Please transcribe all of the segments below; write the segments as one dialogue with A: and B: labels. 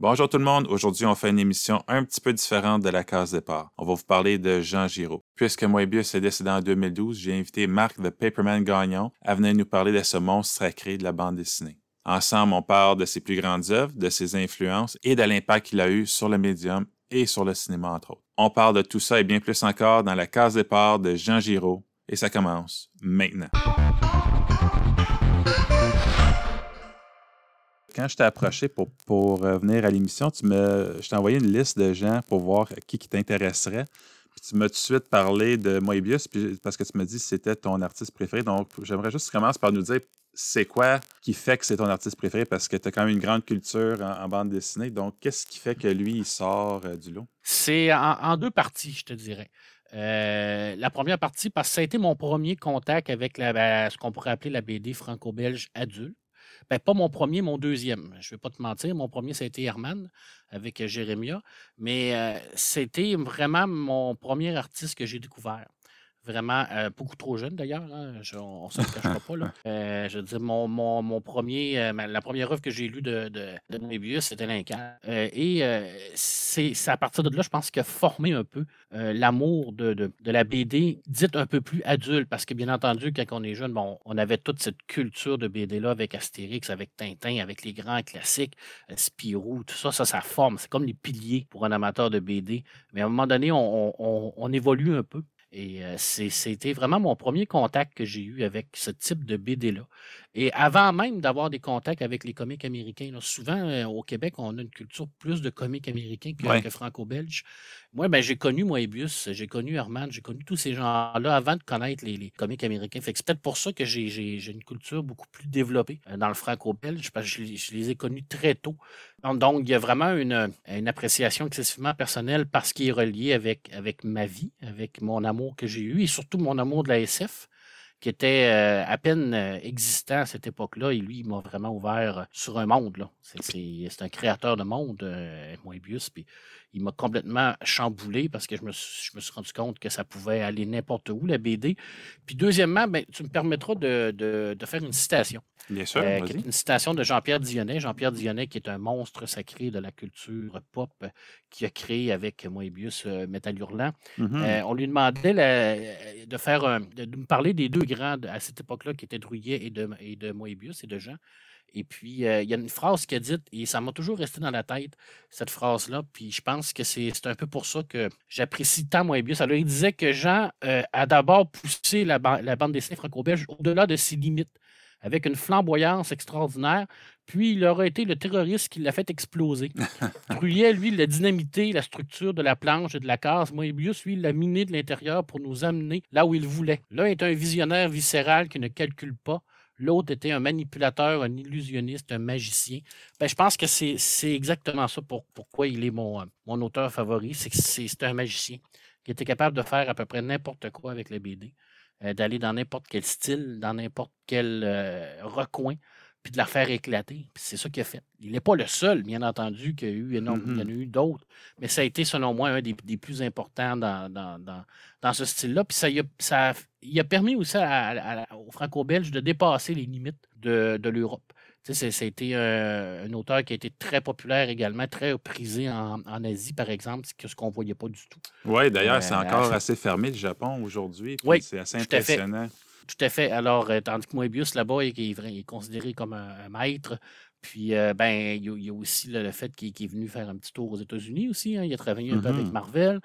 A: Bonjour tout le monde, aujourd'hui on fait une émission un petit peu différente de la case départ. On va vous parler de Jean Giraud. Puisque Moebius est décédé en 2012, j'ai invité Marc the Paperman Gagnon à venir nous parler de ce monstre sacré de la bande dessinée. Ensemble, on parle de ses plus grandes œuvres, de ses influences et de l'impact qu'il a eu sur le médium et sur le cinéma entre autres. On parle de tout ça et bien plus encore dans la case départ de Jean Giraud et ça commence maintenant. Quand je t'ai approché pour, euh, venir à l'émission, tu je t'ai envoyé une liste de gens pour voir qui, qui t'intéresserait. Puis tu m'as tout de suite parlé de Moebius parce que tu me dis que c'était ton artiste préféré. Donc, j'aimerais juste que tu commences par nous dire c'est quoi qui fait que c'est ton artiste préféré? Parce que tu as quand même une grande culture en, bande dessinée. Donc, qu'est-ce qui fait que lui, il sort euh, du lot?
B: C'est en, deux parties, je te dirais. Euh, la première partie, parce que ça a été mon premier contact avec ben, ce qu'on pourrait appeler la BD franco-belge adulte. Ben, pas mon premier, mon deuxième. Je ne vais pas te mentir. Mon premier, ça a été Herman avec Jérémia. Mais c'était vraiment mon premier artiste que j'ai découvert vraiment euh, beaucoup trop jeune d'ailleurs. Hein, on ne se le cachera pas. Là. Euh, je veux dire, mon, mon, premier, euh, la première œuvre que j'ai lue de, de, de Moebius, c'était Lincoln. et c'est à partir de là, je pense, qu'il a formé un peu l'amour de, de, la BD, dite un peu plus adulte, parce que bien entendu, quand on est jeune, bon, on avait toute cette culture de BD-là avec Astérix, avec Tintin, avec les grands classiques, Spirou, tout ça, ça, ça forme. C'est comme les piliers pour un amateur de BD. Mais à un moment donné, on, on évolue un peu. Et c'était vraiment mon premier contact que j'ai eu avec ce type de BD-là. Et avant même d'avoir des contacts avec les comics américains, souvent au Québec, on a une culture plus de comics américains que, franco-belge. Moi, ben, j'ai connu Moebius, j'ai connu Herman, j'ai connu tous ces gens-là avant de connaître les, comics américains. c'est peut-être pour ça que j'ai une culture beaucoup plus développée dans le franco-belge, parce que je, les ai connus très tôt. Donc, il y a vraiment une, appréciation excessivement personnelle parce qu'il est relié avec, avec ma vie, avec mon amour que j'ai eu et surtout mon amour de la SF qui était euh, à peine euh, existant à cette époque-là. Et lui, il m'a vraiment ouvert sur un monde. C'est un créateur de monde, euh, Moebius. Puis il m'a complètement chamboulé parce que je me, suis, je me, suis rendu compte que ça pouvait aller n'importe où, la BD. Puis deuxièmement, ben, tu me permettras de, de, faire une citation.
A: Bien sûr. Euh,
B: une citation de Jean-Pierre Dionnet. Jean-Pierre Dionnet, qui est un monstre sacré de la culture pop, euh, qui a créé avec Moebius euh, Métal Hurlant. Mm-hmm. on lui demandait de faire de, me parler des deux grands à cette époque-là, qui étaient Drouillet et de, et de Moebius et de Jean. Et puis, il y a une phrase qu'il a dite, et ça m'a toujours resté dans la tête, cette phrase-là. Puis, je pense que c'est un peu pour ça que j'apprécie tant Moebius. Alors, il disait que Jean a d'abord poussé la, bande dessinée franco-belge au-delà de ses limites, avec une flamboyance extraordinaire. Puis, il aurait été le terroriste qui l'a fait exploser. Trullier, lui, il a dynamité la structure de la planche et de la case. Moebius, lui, il l'a miné de l'intérieur pour nous amener là où il voulait. L'un est un visionnaire viscéral qui ne calcule pas. L'autre était un manipulateur, un illusionniste, un magicien. Ben, je pense que c'est exactement ça pour, pourquoi il est mon, mon auteur favori. C'est que c'est un magicien qui était capable de faire à peu près n'importe quoi avec les BD, euh, d'aller dans n'importe quel style, dans n'importe quel euh, recoin puis de la faire éclater. c'est ça qu'il a fait. Il n'est pas le seul, bien entendu, qu'il y a eu il y en a mm-hmm. eu d'autres, mais ça a été, selon moi, un des, plus importants dans, dans, ce style-là. Puis ça, ça il a permis aussi aux franco-belges de dépasser les limites de, l'Europe. C'était un, un, auteur qui a été très populaire également, très prisé en, Asie, par exemple, ce qu'on ne voyait pas du tout.
A: Oui, d'ailleurs, c'est euh, encore assez fermé, le Japon, aujourd'hui. Oui, c'est assez impressionnant.
B: Tout à fait. Alors, euh, tandis que Moebius, là-bas, est, est, considéré comme un maître, puis, euh, ben, il y, a aussi le, fait qu'il est venu faire un petit tour aux États-Unis aussi. Hein. Il a travaillé un peu avec mm-hmm. Marvel.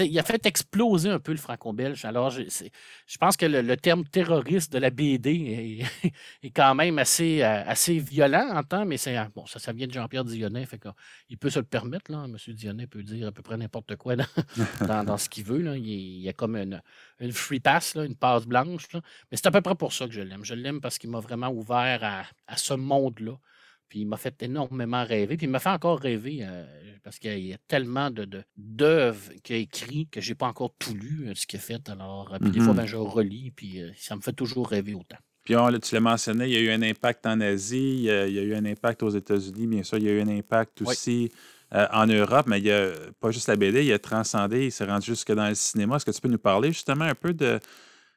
B: il a fait exploser un peu le franco-belge. Alors, je, je, pense que le, terme terroriste de la BD est, quand même assez, euh, assez violent en temps, mais bon, ça, ça vient de Jean-Pierre Dionnet. Fait il peut se le permettre. Là. M. Dionnet peut dire à peu près n'importe quoi dans, dans, ce qu'il veut. Là. Il, y a comme une, une free pass, là, une passe blanche. Mais c'est à peu près pour ça que je l'aime. Je l'aime parce qu'il m'a vraiment ouvert à, à ce monde-là. Puis il m'a fait énormément rêver. Puis il m'a fait encore rêver euh, parce qu'il y a tellement d'œuvres de, qu'il a écrit que je n'ai pas encore tout lu, euh, ce qu'il a fait. Alors, euh, puis des fois, mm-hmm. ben, je relis, puis ça me fait toujours rêver autant.
A: Puis tu l'as mentionné, il y a eu un impact en Asie, il y a, eu un impact aux États-Unis, bien sûr, il y a eu un impact aussi en Europe, mais il y a pas juste la BD, il a transcendé, il s'est rendu jusque dans le cinéma. Est-ce que tu peux nous parler justement un peu de,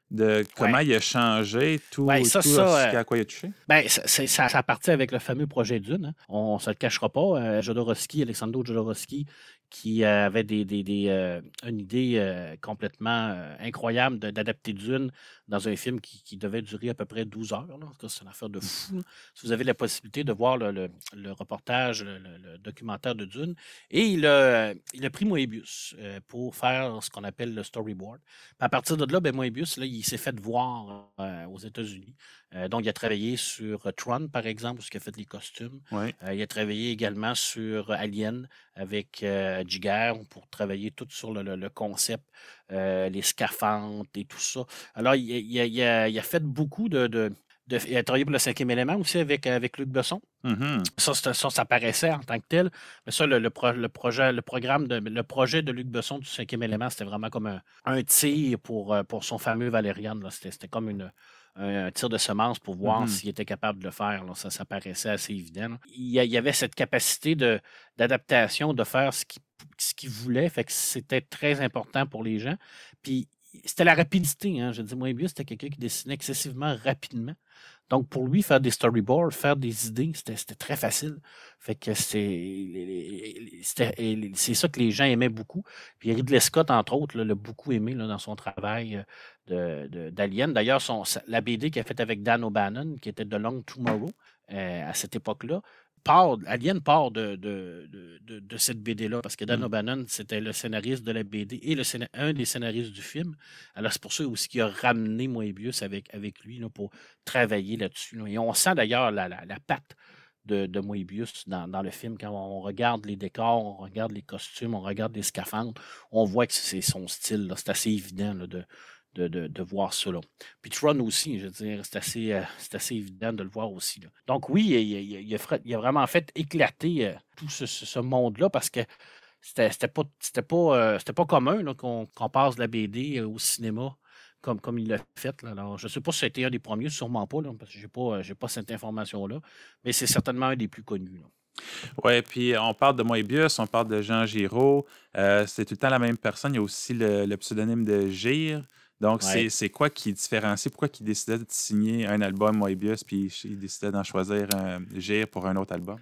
A: de comment il a changé tout,
B: Ouais, ça,
A: tout
B: ça,
A: ce
B: euh,
A: à quoi il a touché?
B: Ben, ça, c'est- ça, ça partit avec le fameux projet Dune. hein. On ne se le cachera pas. Euh, Jodorowsky, Alexandre Jodorowsky, qui euh, avait des, des- des, euh, une idée euh, complètement euh, incroyable d'adapter Dune dans un film qui, qui devait durer à peu près 12 heures. c'est une affaire de fou. Si vous avez la possibilité de voir le, le- le reportage, le, le- documentaire de Dune, et il a, il a pris Moebius pour faire ce qu'on appelle le storyboard. À partir de là, ben, Moebius, là, il s'est fait voir aux États-Unis. Euh, donc, il a travaillé sur euh, Tron, par exemple, où il a fait les costumes.
A: Oui.
B: Euh, il a travaillé également sur Alien avec euh, Giger pour travailler tout sur le, le- le concept, les scaphandres et tout ça. Alors, il, il a, il a- il a fait beaucoup de, de- de- Il a travaillé pour le cinquième élément aussi avec, avec Luc Besson.
A: Mhm.
B: Ça, ça, ça paraissait en tant que tel. Mais ça, le, le pro- le projet, le programme de, le projet de Luc Besson du cinquième élément, c'était vraiment comme un, un tir pour, pour son fameux Valérian. c'était comme une, un, un tir de semence pour voir
A: Mhm.
B: s'il était capable de le faire. là. Ça, ça paraissait assez évident. là. Il y, avait cette capacité d'adaptation, de, faire ce qu'il ce qu'il voulait. Fait que c'était très important pour les gens. Puis c'était la rapidité. Hein. Je dis, Moebius, c'était quelqu'un qui dessinait excessivement rapidement. Donc, pour lui, faire des storyboards, faire des idées, c'était très facile. Fait que c'est ça que les gens aimaient beaucoup. Puis Ridley Scott, entre autres, l'a beaucoup aimé dans son travail euh, d'Alien. D'ailleurs, la BD qu'il a faite avec Dan O'Bannon, qui était The Long Tomorrow, euh, à cette époque-là, part, Alien part de, de, de- de- de cette BD-là, parce que Dan
A: Mm.
B: O'Bannon, c'était le scénariste de la BD et le un des scénaristes du film. Alors, c'est pour ça aussi qu'il a ramené Moebius avec, avec lui là, pour travailler là-dessus. là. Et on sent d'ailleurs la, la, la patte de, de Moebius dans, dans le film. Quand on regarde les décors, on regarde les costumes, on regarde les scaphandres, on voit que c'est son style. C'est assez évident là, de, de, de- voir ça. Puis Tron aussi, je veux dire, c'est assez, euh, assez évident de le voir aussi. Donc oui, il, il- il- a, vraiment fait éclater euh, tout ce, ce- monde-là parce que c'était pas, pas, euh, pas commun qu'on qu'on passe de la BD au cinéma comme, comme il l'a fait. là. Alors, je ne sais pas si c'était un des premiers, sûrement pas, parce que je n'ai pas, pas cette information-là, mais c'est certainement un des plus connus.
A: Oui, puis on parle de Moebius, on parle de Jean Giraud. c'est tout le temps la même personne. Il y a aussi le, le pseudonyme de Gire. Donc,
B: Ouais.
A: c'est quoi qui différencie? Pourquoi il décidait de signer un album Moebius, puis il décidait d'en choisir un Gire pour un autre album?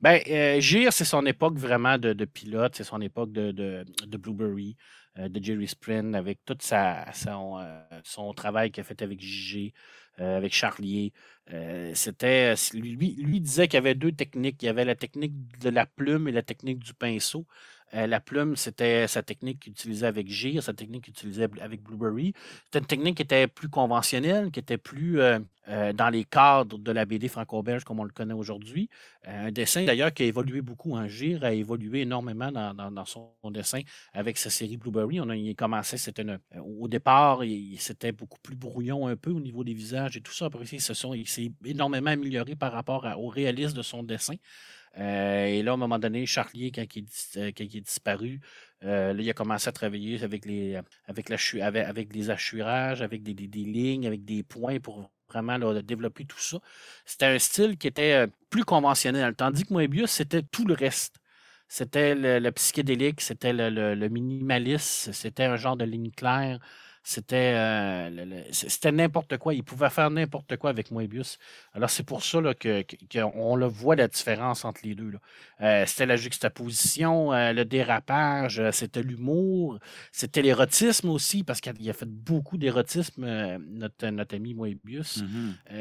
B: Ben, euh, Gire, c'est son époque vraiment de, de pilote, c'est son époque de, de, de Blueberry, euh, de Jerry Sprint, avec tout sa, son, euh, son travail qu'il a fait avec JG, euh, avec Charlier. Euh, C'était. Lui, lui disait qu'il y avait deux techniques. Il y avait la technique de la plume et la technique du pinceau. Euh, la plume, c'était sa technique qu'il utilisait avec Gire, sa technique qu'il utilisait avec Blueberry. C'était une technique qui était plus conventionnelle, qui était plus euh, euh, dans les cadres de la BD franco-belge comme on le connaît aujourd'hui. Un dessin d'ailleurs qui a évolué beaucoup. Hein. Gire a évolué énormément dans, son dessin avec sa série Blueberry. On a il c'était au départ, c'était beaucoup plus brouillon un peu au niveau des visages et tout ça. Après, il s'est énormément amélioré par rapport au réalisme de son dessin. Euh, et là, à un moment donné, Charlier, quand il, est euh, disparu, euh, là, il a commencé à travailler avec les, avec avec, avec des lignes, avec des points pour vraiment développer tout ça. C'était un style qui était plus conventionnel, tandis que Moebius, c'était tout le reste. C'était le, psychédélique, c'était le, le- minimalisme, c'était un genre de ligne claire, c'était euh, c'était n'importe quoi. Il pouvait faire n'importe quoi avec Moebius. Alors, c'est pour ça là, que, que- qu'on le voit la différence entre les deux. Euh, c'était la juxtaposition, euh, le dérapage, c'était l'humour, c'était l'érotisme aussi, parce qu'il a fait beaucoup d'érotisme, notre, notre ami Moebius.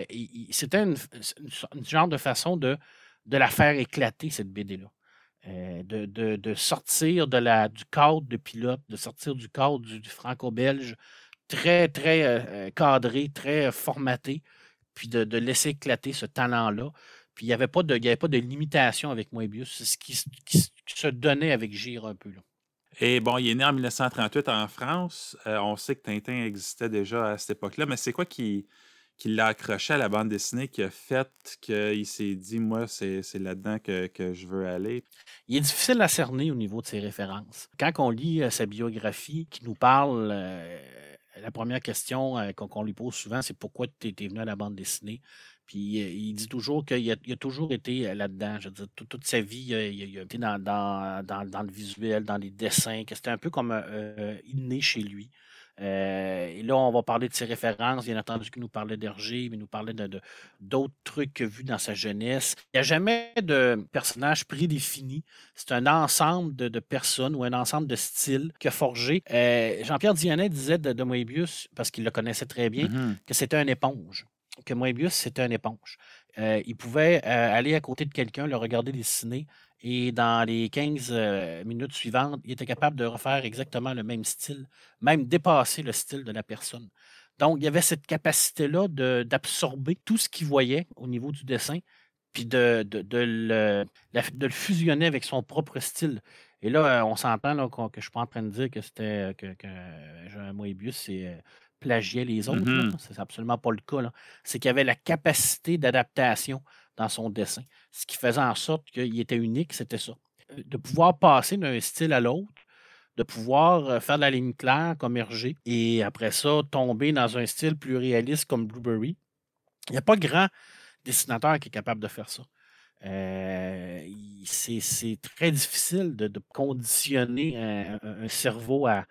B: Et c'était une, une so- une genre de façon de, de la faire éclater, cette BD-là. Euh, de, sortir de la, du cadre de pilote, de sortir du cadre du, franco-belge, très, très euh, euh, cadré, très formaté, puis de, laisser éclater ce talent-là. Puis il n'y avait, pas de- avait pas de limitation avec Moebius. C'est ce qui, se- donnait avec Gire un peu. Là.
A: Et bon, il est né en 1938 en France. On sait que Tintin existait déjà à cette époque-là, mais c'est quoi qui, qui l'a accroché à la bande dessinée qui a fait qu'il s'est dit, moi, c'est là-dedans que, que je veux aller?
B: Il est difficile à cerner au niveau de ses références. Quand on lit euh, sa biographie qui nous parle, euh, la première question euh, qu'on lui pose souvent, c'est pourquoi tu es, venu à la bande dessinée? Puis il dit toujours qu'il a, toujours été là-dedans. Je veux dire, tout- toute sa vie, il a, été dans, dans, dans- le visuel, dans les dessins, que c'était un peu comme inné chez lui. Euh, et là, on va parler de ses références. Bien entendu, qu'il nous parlait d'Hergé, mais il nous parlait de, d'autres trucs vus dans sa jeunesse. Il n'y a jamais de personnage prédéfini. C'est un ensemble de, personnes ou un ensemble de styles que forgé. Euh, Jean-Pierre Dionnet disait de, Moebius, parce qu'il le connaissait très bien, mm-hmm. que c'était un éponge que Moebius, c'était un éponge. Euh, il pouvait aller à côté de quelqu'un, le regarder dessiner, et dans les 15 euh, minutes suivantes, il était capable de refaire exactement le même style, même dépasser le style de la personne. Donc, il y avait cette capacité-là d'absorber tout ce qu'il voyait au niveau du dessin, puis de, de, le, de, le, fusionner avec son propre style. Et là, on s'entend que je ne suis pas en train de dire que c'était que, que Jean Moebius c'est euh, plagiait les autres. Mm-hmm. C'est absolument pas le cas. C'est qu'il avait la capacité d'adaptation dans son dessin. Ce qui faisait en sorte qu'il était unique, c'était ça. Euh, de pouvoir passer d'un style à l'autre, de pouvoir euh, faire de la ligne claire comme Hergé, et après ça, tomber dans un style plus réaliste comme Blueberry. Il n'y a pas grand dessinateur qui est capable de faire ça. Euh, c'est très difficile de, conditionner un, cerveau à,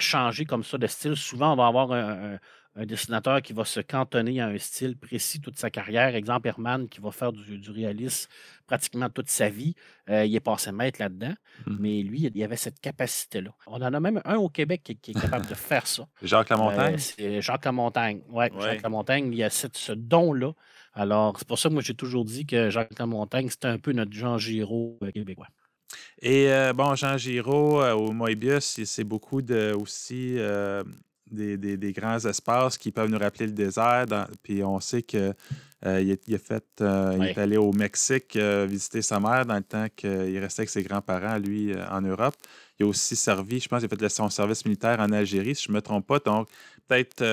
B: changer comme ça de style. Souvent, on va avoir un, un dessinateur qui va se cantonner à un style précis toute sa carrière. Exemple, Herman qui va faire du, réalisme pratiquement toute sa vie. Euh, il est passé maître là-dedans, mmh. mais lui, il avait cette capacité-là. On en a même un au Québec qui, est capable de faire ça.
A: Jacques Lamontagne?
B: Euh, c'est Jacques Lamontagne. Oui, ouais. Jacques Lamontagne, il y a ce don-là. Alors, c'est pour ça que moi, j'ai toujours dit que Jacques Lamontagne, c'était un peu notre Jean Giraud euh, québécois.
A: Et bon, Jean Giraud au Moebius, c'est beaucoup de, aussi des, grands espaces qui peuvent nous rappeler le désert. puis on sait qu'il euh, il fait, euh, est allé au Mexique euh, visiter sa mère dans le temps qu'il restait avec ses grands-parents, lui, en Europe. Il a aussi servi, je pense qu'il a fait son service militaire en Algérie, si je ne me trompe pas. Donc, peut-être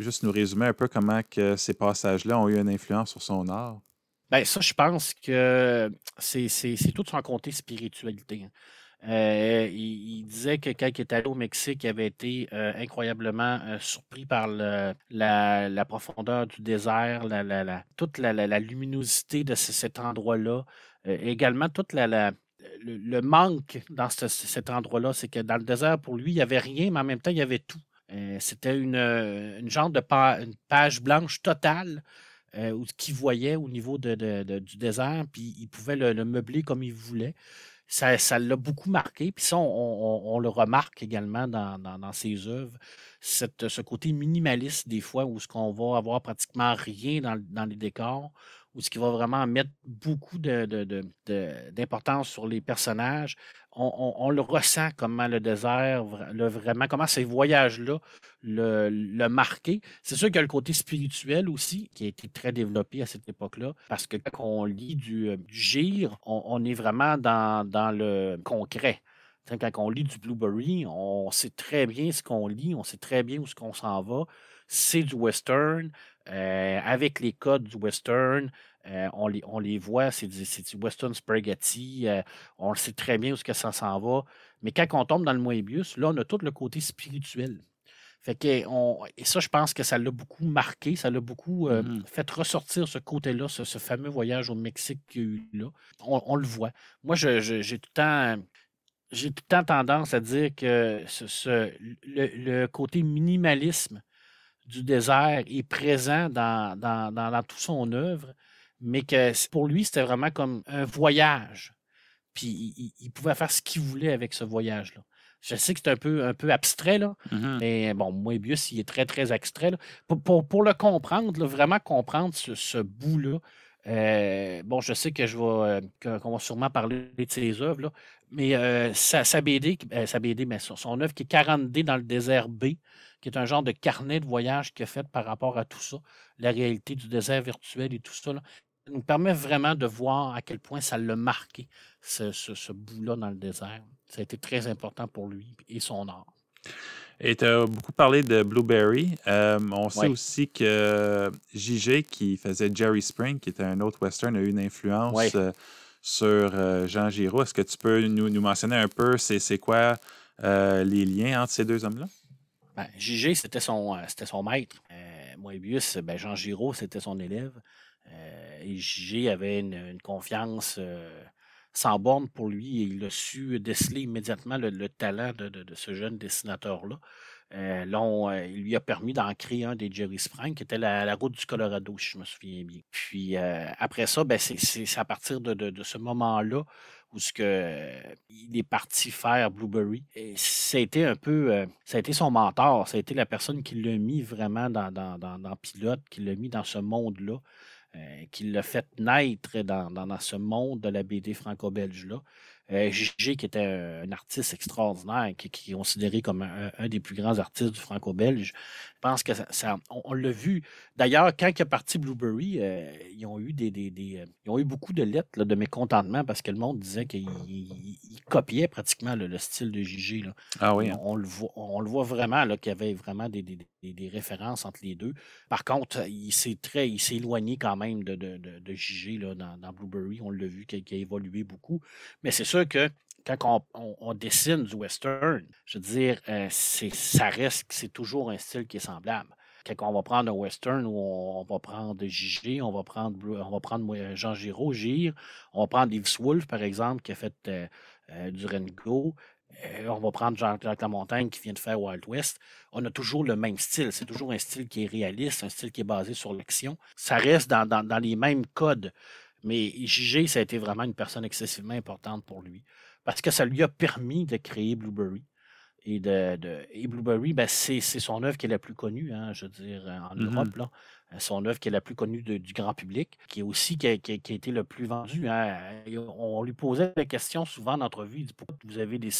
A: juste nous résumer un peu comment que ces passages-là ont eu une influence sur son art.
B: Bien, ça, je pense que c'est tout son côté spiritualité. Euh, il, disait que quand il est allé au Mexique, il avait été euh, incroyablement euh, surpris par la, profondeur du désert, toute la, luminosité de cet endroit-là. également, toute le, manque dans cet endroit-là, c'est que dans le désert, pour lui, il n'y avait rien, mais en même temps, il y avait tout. C'était une, genre de page blanche totale qu'il voyait au niveau du désert, puis il pouvait le meubler comme il voulait ça, l'a beaucoup marqué. Puis ça, on, le remarque également dans, ses œuvres, ce côté minimaliste des fois où ce qu'on va avoir pratiquement rien dans, les décors, où ce qui va vraiment mettre beaucoup d'importance sur les personnages, on, le ressent comment le désert, le, vraiment, comment ces voyages-là le, le marqué. C'est sûr qu'il y a le côté spirituel aussi, qui a été très développé à cette époque-là, parce que quand on lit du, euh, gire, on, est vraiment dans, dans le concret. Quand on lit du Blueberry, on sait très bien ce qu'on lit, on sait très bien où ce qu'on s'en va. C'est du western, euh, avec les codes du western, euh, on, les, on, les, voit, c'est du, du, western spaghetti, euh, on sait très bien où que ça s'en va. Mais quand on tombe dans le Moebius, là, on a tout le côté spirituel. Fait que on, et ça, je pense que ça l'a beaucoup marqué, ça l'a beaucoup mmh fait ressortir ce côté-là, ce, fameux voyage au Mexique qu'il y a eu là. On, le voit. Moi, j'ai tout le temps. J'ai tout le temps tendance à dire que ce, le, côté minimalisme du désert est présent dans, dans, toute son œuvre, mais que pour lui, c'était vraiment comme un voyage. Puis il, pouvait faire ce qu'il voulait avec ce voyage-là. Je sais que c'est un peu, un peu abstrait, là, mm-hmm. mais bon, Moebius, il est très, très abstrait. Pour, pour, le comprendre, vraiment comprendre ce, bout-là, euh, bon, je sais que je vais euh, qu'on va sûrement parler de ses œuvres, mais euh, sa, BD, sa BD, mais son, son, œuvre qui est 40D dans le désert B, qui est un genre de carnet de voyage qu'il a fait par rapport à tout ça, la réalité du désert virtuel et tout ça. nous permet vraiment de voir à quel point ça l'a marqué, ce, bout-là dans le désert. Ça a été très important pour lui et son art.
A: Et tu as beaucoup parlé de Blueberry. Euh, on sait aussi que JG, qui faisait Jerry Spring, qui était un autre western, a eu une influence euh, sur euh, Jean Giraud. Est-ce que tu peux nous, nous mentionner un peu c'est quoi les liens entre ces deux hommes-là?
B: Ben, JG, c'était son, euh, c'était son maître. Euh, Moebius, ben, Jean Giraud, c'était son élève. Euh, avait une, confiance sans borne pour lui et il a su déceler immédiatement le, talent de, ce jeune dessinateur-là. là, il lui a permis d'en créer un des Jerry Sprang, qui était la, route du Colorado, si je me souviens bien. Puis après ça, ben, c'est à partir de, ce moment-là ce que, il est parti faire Blueberry. Et ça a été un peu, ça a été son mentor, ça a été la personne qui l'a mis vraiment dans, dans, dans Pilote, qui l'a mis dans ce monde-là. Euh, qui l'a fait naître dans, ce monde de la BD franco-belge-là. Euh, qui était un, artiste extraordinaire, qui, est considéré comme un, des plus grands artistes franco-belge. Pense que ça, on, l'a vu. D'ailleurs, quand il est parti Blueberry, euh, ils ont eu des, ils ont eu beaucoup de lettres de mécontentement parce que le monde disait qu'il copiait pratiquement le, style de Gigi.
A: Ah oui. Hein.
B: On, le voit, on le voit vraiment qu'il y avait vraiment des, des, références entre les deux. Par contre, il s'est très, il s'est éloigné quand même de, de, de, Gigi là, dans, Blueberry. On l'a vu qu'il a évolué beaucoup. Mais c'est sûr que quand on, dessine du western, je veux dire, euh, ça reste, c'est toujours un style qui est semblable. Quand on va prendre un western où on, va prendre Gigi, on va prendre, on va prendre Jean Giraud, Gire, on va prendre Yves Wolf, par exemple, qui a fait euh, euh, du Rengo, on va prendre Jean-Jacques Lamontagne qui vient de faire Wild West. On a toujours le même style. C'est toujours un style qui est réaliste, un style qui est basé sur l'action. Ça reste dans, les mêmes codes. Mais JG, ça a été vraiment une personne excessivement importante pour lui. Parce que ça lui a permis de créer Blueberry. Et, de, Blueberry, ben, c'est son œuvre qui est la plus connue, hein, je veux dire, en mm-hmm. Europe. Là. Euh, son œuvre qui est la plus connue du grand public, qui est aussi qui a, été le plus vendu. Hein. On lui posait la question souvent en entrevue, il dit pourquoi vous avez des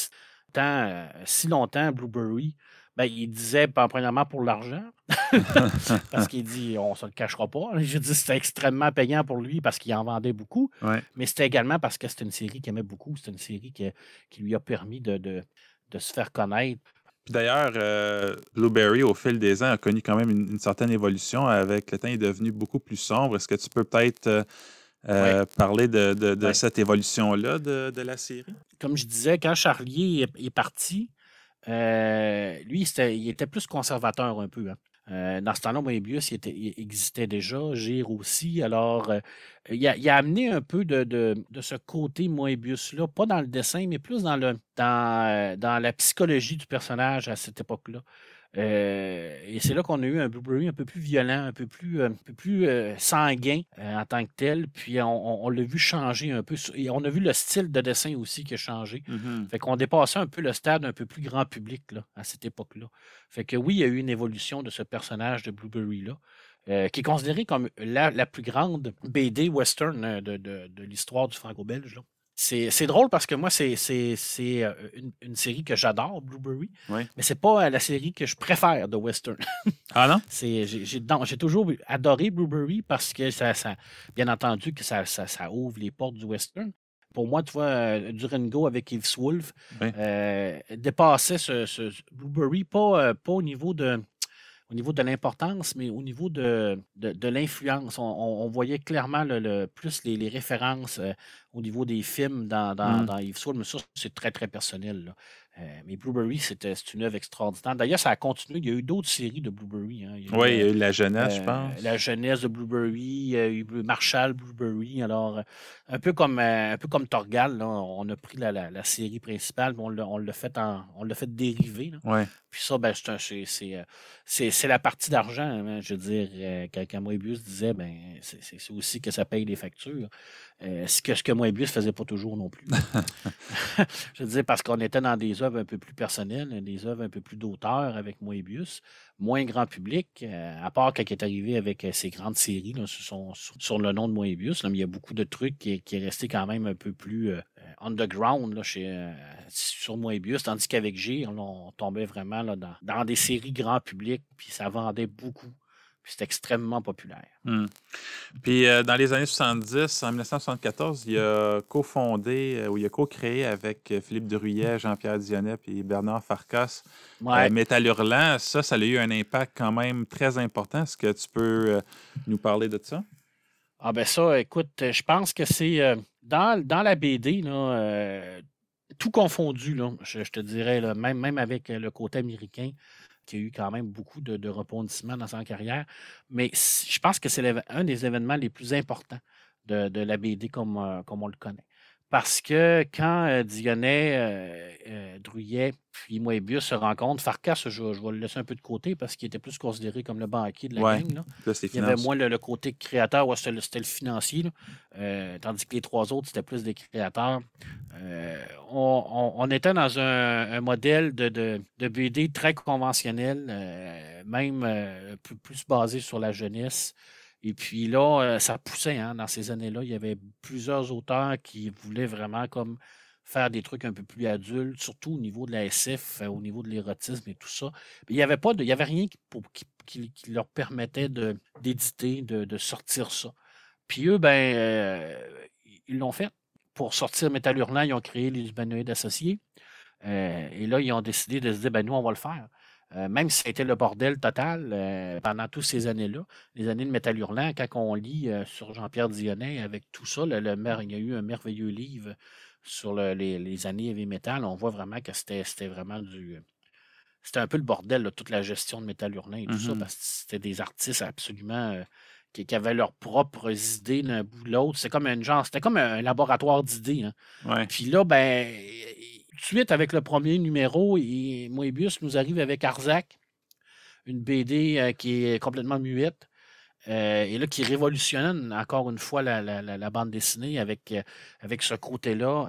B: temps, euh, si longtemps Blueberry? Ben, il disait, premièrement, pour l'argent, parce qu'il dit, on ne se le cachera pas. Je dis, c'était extrêmement payant pour lui parce qu'il en vendait beaucoup, mais c'était également parce que c'était une série qu'il aimait beaucoup. C'était une série qui, qui, lui a permis de, de, de se faire connaître
A: D'ailleurs, euh, Blueberry, au fil des ans, a connu quand même une, certaine évolution. Avec le temps, il est devenu beaucoup plus sombre. Est-ce que tu peux peut-être euh, euh, parler de, cette évolution-là de, la série?
B: Comme je disais, quand Charlier est, parti, lui, il était plus conservateur un peu. Hein. Euh, dans ce temps-là, Moebius existait déjà, Gire aussi. Alors, euh, il, a, amené un peu de, ce côté Moebius-là, pas dans le dessin, mais plus euh, dans la psychologie du personnage à cette époque-là. Euh, et c'est là qu'on a eu un Blueberry un peu plus violent, un peu plus, un peu plus euh, sanguin euh, en tant que tel. Puis on, l'a vu changer un peu. Et on a vu le style de dessin aussi qui a changé. Mm-hmm. Fait qu'on dépassait un peu le stade un peu plus grand public là, à cette époque-là. Fait que oui, il y a eu une évolution de ce personnage de Blueberry-là. qui est considéré comme la, plus grande BD western de, de l'histoire du franco-belge. C'est drôle parce que moi, c'est euh, une, une, série que j'adore, Blueberry. Mais c'est pas euh, la série que je préfère de Western.
A: ah non?
B: J'ai toujours adoré Blueberry parce que ça, ça bien entendu que ça, ça, ouvre les portes du Western. Pour moi, tu vois, euh, Durango avec Yves Wolf dépassait ce, Blueberry, pas, pas au niveau de au niveau de l'importance, mais au niveau de, de, l'influence. On, voyait clairement le, plus les, références au niveau des films dans, dans, mmh. dans Yves Soul, mais ça, c'est très, très personnel. Euh, mais Blueberry, c'est une œuvre extraordinaire. D'ailleurs, ça a continué. Il y a eu d'autres séries de Blueberry. Hein.
A: oui, il y a eu La Jeunesse, je euh, pense.
B: La Jeunesse de Blueberry, il y a eu Marshall Blueberry. Alors, un peu comme, euh, un peu comme Torgal, on a pris la, série principale, mais on l'a fait, on fait dériver. Puis ça, ben, c'est la partie d'argent. Hein. je veux dire, quand Moebius disait, ben, c'est aussi que ça paye les factures. Euh, ce que, ce que Moebius ne faisait pas toujours non plus. je veux dire, parce qu'on était dans des œuvres un peu plus personnelles, des œuvres un peu plus d'auteur avec Moebius, moins grand public, euh, à part quand il est arrivé avec euh, ses grandes séries sur, le nom de Moebius. mais il y a beaucoup de trucs qui, qui est resté quand même un peu plus underground là, chez, sur Moebius, tandis qu'avec G, on, tombait vraiment là, dans, dans des séries grand public, puis ça vendait beaucoup. C'est extrêmement populaire.
A: Hmm. Puis euh, dans les années 70, en 1974, il a cofondé euh, ou il a co-créé avec euh, Philippe Druyet, Jean-Pierre Dionnet et Bernard Farkas ouais. Métal Hurlant. Ça, ça a eu un impact quand même très important. Est-ce que tu peux nous parler de ça?
B: Ah ben ça, écoute, je pense que c'est dans, dans, la BD, là, tout confondu, là, je, te dirais, là, même, même avec le côté américain, qui a eu quand même beaucoup de, rebondissements dans sa carrière. Mais je pense que c'est un des événements les plus importants de, la BD euh, comme on le connaît. Parce que quand euh, Dionnet, euh, euh, Druyet, puis Moebius se rencontrent, Farkas, je, vais le laisser un peu de côté parce qu'il était plus considéré comme le banquier de la gang. Là. Il y avait moins le, côté créateur, ouais, c'était le, financier. tandis que les trois autres, c'était plus des créateurs. On, était dans un, modèle de, de, BD très conventionnel, même plus, plus basé sur la jeunesse. Et puis là, euh, ça poussait hein, dans ces années-là. Il y avait plusieurs auteurs qui voulaient vraiment comme faire des trucs un peu plus adultes, surtout au niveau de la SF, euh, au niveau de l'érotisme et tout ça. il n'y avait pas de, il avait rien qui, leur permettait d'éditer, de, sortir ça. Puis eux, ben, euh, ils l'ont fait. Pour sortir Metal Hurlant, ils ont créé les humanoïdes associés. et là, ils ont décidé de se dire, ben nous, on va le faire. Euh, même si c'était le bordel total euh, pendant toutes ces années-là, les années de Métal Hurlant, quand on lit euh, sur Jean-Pierre Dionnet avec tout ça, le, il y a eu un merveilleux livre sur les, années heavy metal, on voit vraiment que c'était vraiment du. C'était un peu le bordel, toute la gestion de Métal Hurlant et tout ça, mm-hmm. parce que c'était des artistes absolument qui, avaient leurs propres idées d'un bout de l'autre. C'était comme un genre, c'était comme un laboratoire d'idées. Hein. Puis là, ben, suite, avec le premier numéro, et Moebius nous arrive avec Arzac, une BD euh, qui est complètement muette. Euh, et là, qui révolutionne encore une fois la, bande dessinée avec, euh, avec ce côté-là,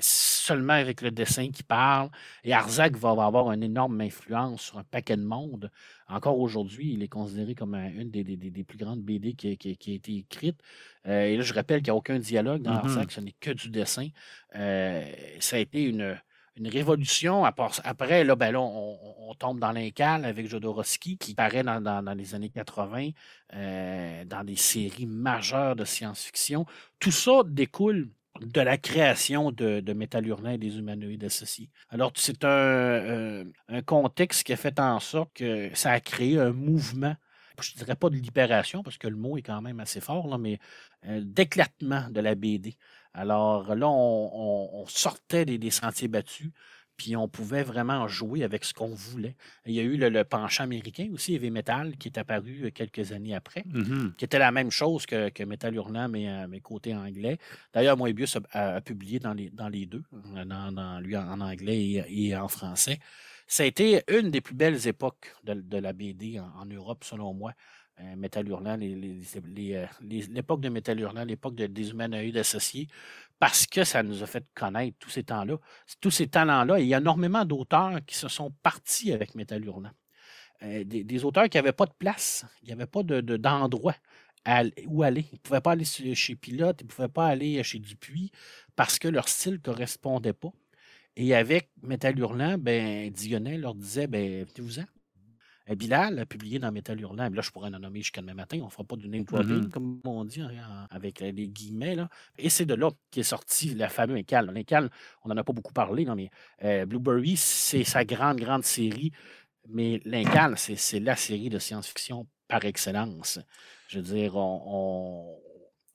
B: seulement avec le dessin qui parle. Et Arzac va avoir une énorme influence sur un paquet de monde. Encore aujourd'hui, il est considéré comme une des, plus grandes BD qui, a été écrite. et là, je rappelle qu'il n'y a aucun dialogue dans mm-hmm. Arzac, ce n'est que du dessin. ça a été une, une révolution. Après, là, ben on, tombe dans l'incal avec Jodorowsky, qui paraît dans, les années 80, euh, dans des séries majeures de science-fiction. Tout ça découle de la création de, de et des humanoïdes associés. Alors, c'est euh, un, contexte qui a fait en sorte que ça a créé un mouvement je ne dirais pas de libération, parce que le mot est quand même assez fort, là, mais euh, d'éclatement de la BD. Alors là, on, sortait des, sentiers battus, puis on pouvait vraiment jouer avec ce qu'on voulait. Il y a eu le, penchant américain aussi, Heavy Metal, qui est apparu euh, quelques années après, mm-hmm. qui était la même chose que, que Metal Hurlant, mais, à mes côtés anglais. D'ailleurs, Moebius a, a, publié dans les, dans les deux, dans, lui en, anglais et, en français. Ça a été une des plus belles époques de, la BD en, Europe, selon moi. Metal Hurlant, euh, l'époque de Metal Hurlant, l'époque de, des humanoïdes associés, parce que ça nous a fait connaître tous ces temps-là, tous ces talents-là. Il y a énormément d'auteurs qui se sont partis avec Metal Hurlant. Euh, des, auteurs qui n'avaient pas de place, il n'y avait pas d'endroit de, où aller. Ils ne pouvaient pas aller chez Pilote, ils ne pouvaient pas aller chez Dupuis parce que leur style ne correspondait pas. Et avec Metal Hurlant, ben, Dionnet leur disait ben, venez-vous-en. Bilal a publié dans Metal Hurlant, là je pourrais en nommer jusqu'à demain matin, on ne fera pas du name dropping, mm-hmm. comme on dit avec les guillemets. Là. Et c'est de là qu'est sorti le fameux Incal. L'Incal, on n'en a pas beaucoup parlé, non, mais euh, Blueberry, c'est sa grande, grande série. Mais l'Incal, c'est la série de science-fiction par excellence. Je veux dire, on,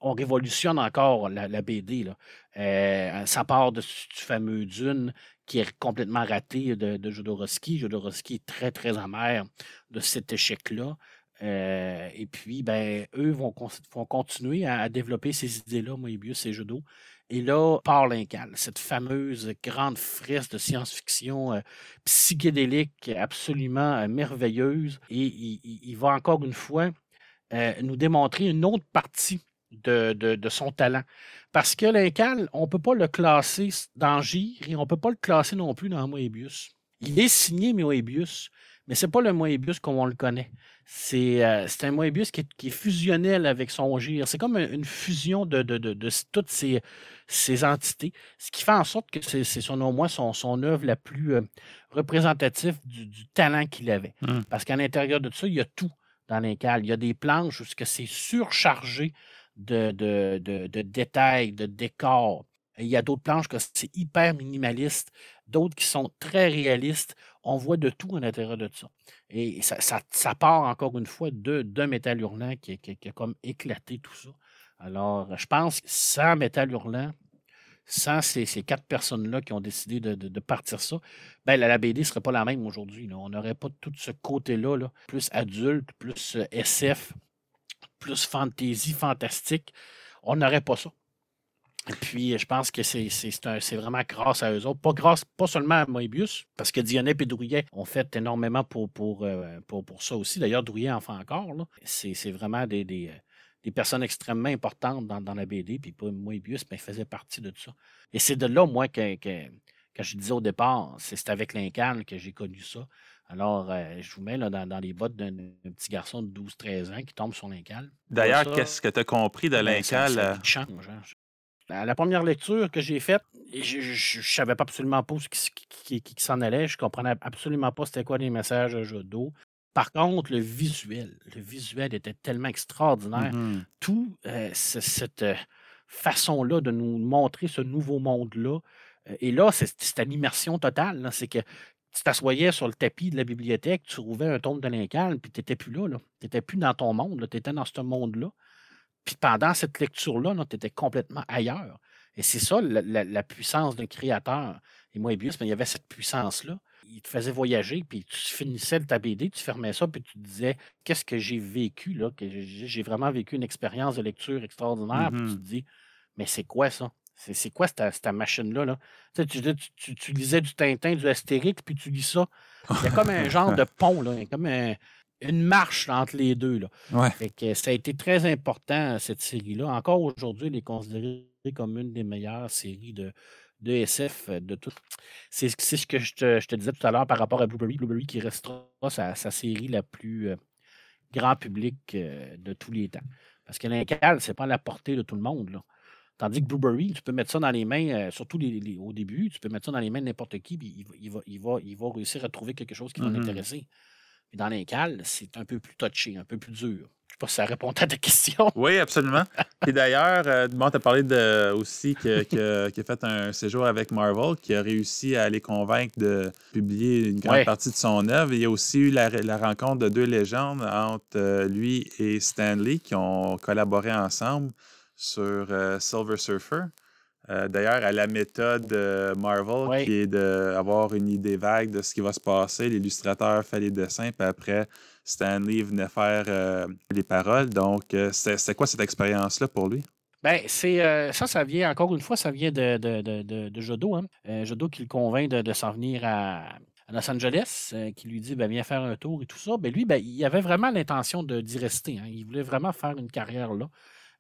B: on révolutionne encore la, BD. Là. Euh, ça part de, du fameux Dune qui est complètement raté de, de Jodorowsky. Jodorowsky est très, très amer de cet échec-là. Euh, et puis, ben, eux vont, continuer à, développer ces idées-là, Moebius et Jodo. Et là, part l'Incal, cette fameuse grande fresque de science-fiction euh, psychédélique absolument merveilleuse. Et il, va encore une fois nous démontrer une autre partie de, son talent. Parce que l'Incal, on ne peut pas le classer dans Gire et on ne peut pas le classer non plus dans Moebius. Il est signé Moebius, mais ce n'est pas le Moebius comme on le connaît. C'est euh, un Moebius qui est, fusionnel avec son Gire. C'est comme une fusion de, toutes ces, entités, ce qui fait en sorte que c'est, selon moi, son, son œuvre la plus euh, représentative du, talent qu'il avait. Mmh. Parce qu'à l'intérieur de tout ça, il y a tout dans l'Incal. Il y a des planches où c'est surchargé de, de, détails, de décors. Il y a d'autres planches que c'est hyper minimaliste, d'autres qui sont très réalistes. On voit de tout à l'intérieur de ça. Et ça, ça, part encore une fois de, de Métal Hurlant qui, a comme éclaté tout ça. Alors, je pense que sans Métal Hurlant, sans ces, quatre personnes-là qui ont décidé de, partir ça, ben, la, BD ne serait pas la même aujourd'hui. On n'aurait pas tout ce côté-là, là, plus adulte, plus euh, SF, plus fantasy, fantastique, on n'aurait pas ça. Et puis, je pense que c'est vraiment grâce à eux autres. Pas, seulement à Moebius, parce que Dionnet et Drouillet ont fait énormément pour, pour, euh, pour, ça aussi. D'ailleurs, Drouillet en fait encore. C'est vraiment des, des, euh, des, personnes extrêmement importantes dans, la BD. Puis Moebius, ben, faisait partie de tout ça. Et c'est de là, moi, que, que je disais au départ, c'est avec Lincoln que j'ai connu ça. Alors, euh, je vous mets là, dans, les bottes d'un petit garçon de 12-13 ans qui tombe sur Lincoln.
A: D'ailleurs, qu'est-ce que tu as compris de ben?
B: Ça, change. Hein. La première lecture que j'ai faite, je ne savais pas absolument pas ce qui, s'en allait. Je ne comprenais absolument pas c'était quoi les messages de Jodo. Par contre, le visuel, le visuel était tellement extraordinaire. Mm-hmm. Tout euh, cette euh, façon-là de nous montrer ce nouveau monde-là. et là, c'était une immersion totale. C'est que tu t'assoyais sur le tapis de la bibliothèque, tu trouvais un tome de Lincoln, puis tu n'étais plus là. Tu n'étais plus dans ton monde, tu étais dans ce monde-là. Puis pendant cette lecture-là, tu étais complètement ailleurs. Et c'est ça la, puissance d'un créateur. Et Moebius, mais il y avait cette puissance-là. Il te faisait voyager, puis tu finissais ta BD, tu fermais ça, puis tu te disais Qu'est-ce que j'ai vécu là? Que j'ai vraiment vécu une expérience de lecture extraordinaire. Puis tu mm-hmm. te dis Mais c'est quoi ça? C'est quoi cette, machine-là? Là? Tu, tu, tu, lisais du Tintin, du Astérix, puis tu lis ça. Il y a comme un genre de pont, là, comme une marche entre les deux. Là. que ça a été très important, cette série-là. Encore aujourd'hui, elle est considérée comme une des meilleures séries de, de SF de tout. C'est ce que je te, disais tout à l'heure par rapport à Blueberry. Blueberry qui restera sa, série la plus euh, grand public euh, de tous les temps. Parce que l'Incal, c'est pas à la portée de tout le monde. Là. Tandis que Blueberry, tu peux mettre ça dans les mains, euh, surtout au début, tu peux mettre ça dans les mains de n'importe qui, puis il, va, il, va, il, va, réussir à trouver quelque chose qui va mmh l'intéresser. Mais dans l'incal, c'est un peu plus touché, un peu plus dur. Je ne sais pas si ça répond à ta question.
A: Oui, absolument. Et d'ailleurs, euh, tu as parlé de, aussi qu'il a fait un séjour avec Marvel, qui a réussi à les convaincre de publier une grande partie de son œuvre. Il y a aussi eu la, rencontre de deux légendes entre euh, lui et Stanley qui ont collaboré ensemble sur euh, Silver Surfer. Euh, d'ailleurs, à la méthode Marvel, qui est d'avoir une idée vague de ce qui va se passer. L'illustrateur fait les dessins, puis après, Stanley venait faire euh, les paroles. Donc, c'est quoi cette expérience-là pour lui?
B: Ben, c'est ça, ça vient, encore une fois, ça vient de, de, Jodo. Hein. Jodo qui le convainc de, s'en venir à, Los Angeles, qui lui dit ben, viens faire un tour et tout ça. Ben, lui, ben, il avait vraiment l'intention d'y rester. Hein. Il voulait vraiment faire une carrière là.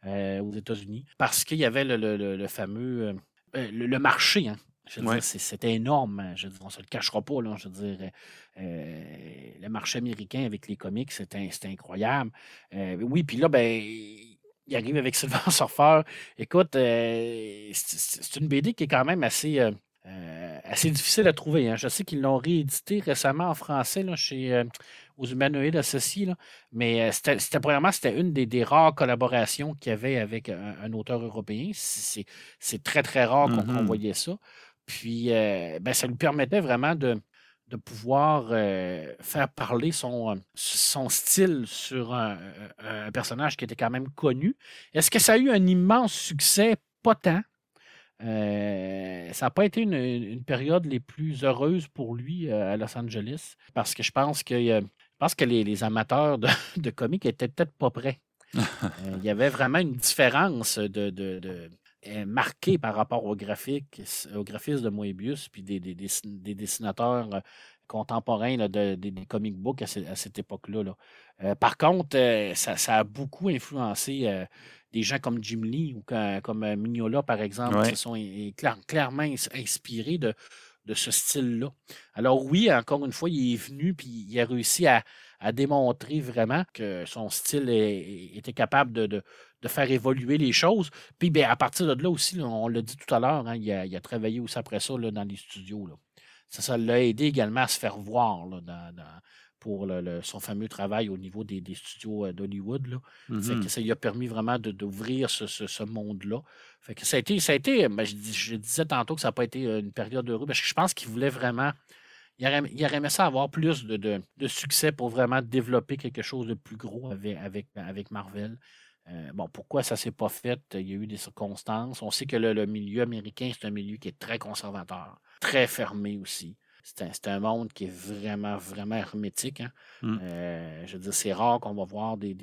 B: Euh, aux États-Unis parce qu'il y avait le, fameux euh, euh, le, marché. Hein. c'était énorme. Hein. Je on ne se le cachera pas. Là, je veux dire, le marché américain avec les comics, c'était incroyable. oui, puis là, ben, il arrive avec Sylvain Surfer. Écoute, c'est une BD qui est quand même assez euh, assez difficile à trouver. Hein. Je sais qu'ils l'ont réédité récemment en français là, chez euh, aux humanoïdes associés, mais euh, c'était premièrement c'était une des, rares collaborations qu'il y avait avec un, auteur européen. C'est très très rare qu'on mm-hmm. voyait ça. Puis ben, ça lui permettait vraiment de, de pouvoir faire parler son, son style sur un, un, personnage qui était quand même connu. Est-ce que ça a eu un immense succès? Pas tant. Euh, ça n'a pas été une, période les plus heureuses pour lui euh, à Los Angeles parce que je pense que, je pense que les, amateurs de, comics étaient peut-être pas prêts. Euh, il y avait vraiment une différence de, marquée par rapport au graphique, au graphisme de Moebius puis des, dessinateurs contemporains des, comic books à, cette époque-là. par contre, ça, a beaucoup influencé des gens comme Jim Lee ou comme euh, Mignola, par exemple, se sont clairement inspirés de, de ce style-là. Alors oui, encore une fois, il est venu puis il a réussi à, démontrer vraiment que son style était capable de, faire évoluer les choses. Puis ben, à partir de là aussi, on l'a dit tout à l'heure, hein, il, a, travaillé aussi après ça dans les studios. Ça, l'a aidé également à se faire voir dans, pour son fameux travail au niveau des, studios euh, d'Hollywood. Mm-hmm. Ça lui a permis vraiment d'ouvrir ce, ce, monde-là. Fait que ça a été, ça a été ben, je, disais tantôt que ça n'a pas été euh, une période heureuse, parce que je pense qu'il voulait vraiment. Il aurait, il aimé ça avoir plus de, de, succès pour vraiment développer quelque chose de plus gros avec, avec, avec Marvel. Euh, bon, pourquoi ça ne s'est pas fait? Il y a eu des circonstances. On sait que le milieu américain, c'est un milieu qui est très conservateur, très fermé aussi. C'est un, monde qui est vraiment, vraiment hermétique. Hein.
A: Mm.
B: Euh, je veux dire, c'est rare qu'on va voir des,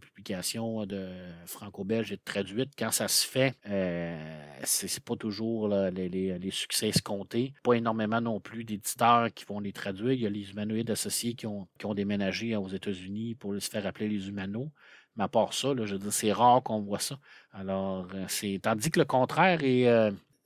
B: publications de franco-belges et traduites. Quand ça se fait, euh, c'est pas toujours les, succès escomptés. Pas énormément non plus d'éditeurs qui vont les traduire. Il y a les humanoïdes associés qui ont, qui ont déménagé aux États-Unis pour se faire appeler les humanos. Mais à part ça, je veux dire, c'est rare qu'on voit ça. Alors, euh, c'est tandis que le contraire est,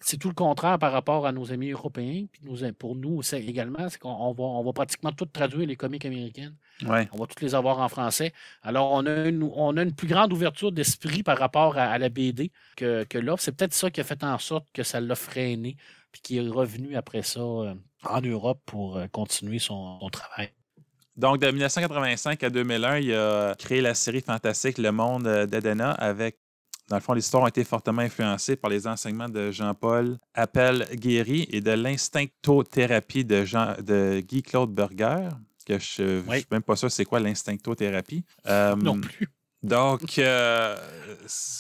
B: c'est tout le contraire par rapport à nos amis européens. Puis pour nous également, c'est qu'on va, on va pratiquement tout traduire les comics américaines. On va toutes les avoir en français. Alors, on a une, on a une plus grande ouverture d'esprit par rapport à, la BD que, que l'offre. C'est peut-être ça qui a fait en sorte que ça l'a freiné, puis qui est revenu après ça euh, en Europe pour euh, continuer son, travail.
A: Donc, de 1985 à 2001, il a créé la série fantastique Le Monde euh, d'Edena avec dans le fond, l'histoire a été fortement influencée par les enseignements de Jean-Paul Appel-Guéry et de l'instinctothérapie de, Jean, de Guy-Claude Berger, que je ne suis même pas sûr c'est quoi l'instinctothérapie.
B: Euh, non plus.
A: Donc, euh,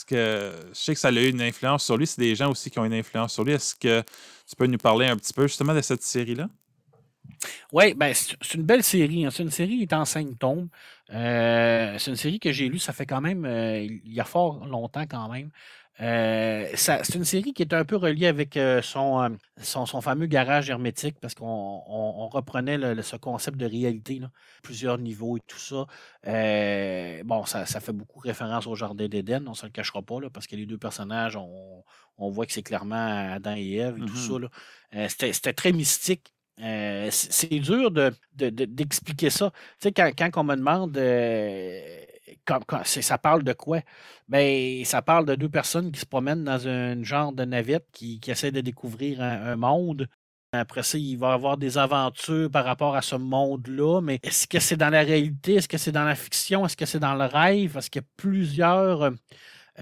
A: que, je sais que ça a eu une influence sur lui. C'est des gens aussi qui ont une influence sur lui. Est-ce que tu peux nous parler un petit peu justement de cette série-là?
B: Oui, ben, c'est une belle série. Hein. C'est une série qui est en cinq tomes. Euh, c'est une série que j'ai lue, ça fait quand même, euh, il y a fort longtemps quand même. Euh, c'est une série qui est un peu reliée avec son, son, fameux garage hermétique parce qu'on reprenait ce concept de réalité, plusieurs niveaux et tout ça. bon, ça, fait beaucoup référence au Jardin d'Éden, on ne se le cachera pas, là, parce que les deux personnages, on, voit que c'est clairement Adam et Ève et tout mm-hmm. ça. C'était très mystique. Euh, c'est dur d'expliquer de, ça. Tu sais, quand, quand on me demande euh, quand, ça parle de quoi? Ben, ça parle de deux personnes qui se promènent dans un genre de navette qui, qui essaient de découvrir un, monde. Après ça, il va y avoir des aventures par rapport à ce monde-là, mais est-ce que c'est dans la réalité? Est-ce que c'est dans la fiction? Est-ce que c'est dans le rêve? Est-ce qu'il y a plusieurs euh, un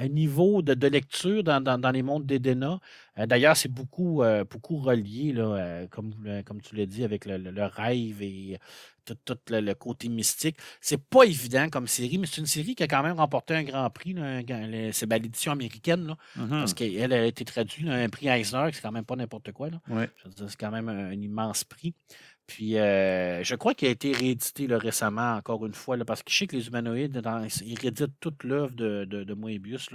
B: niveau de, lecture dans, les mondes d'Edena. Euh, d'ailleurs, c'est beaucoup, euh, beaucoup relié, là, euh, comme, comme tu l'as dit, avec le, rêve et tout, le, côté mystique. C'est pas évident comme série, mais c'est une série qui a quand même remporté un grand prix. C'est ben, l'édition américaine, là, mm-hmm. parce qu'elle a été traduite, un prix Eisner, c'est quand même pas n'importe quoi. C'est quand même un immense prix. Puis, euh, je crois qu'il a été réédité récemment, encore une fois, parce que je sais que les humanoïdes, ils rééditent toute l'œuvre de, de, Moebius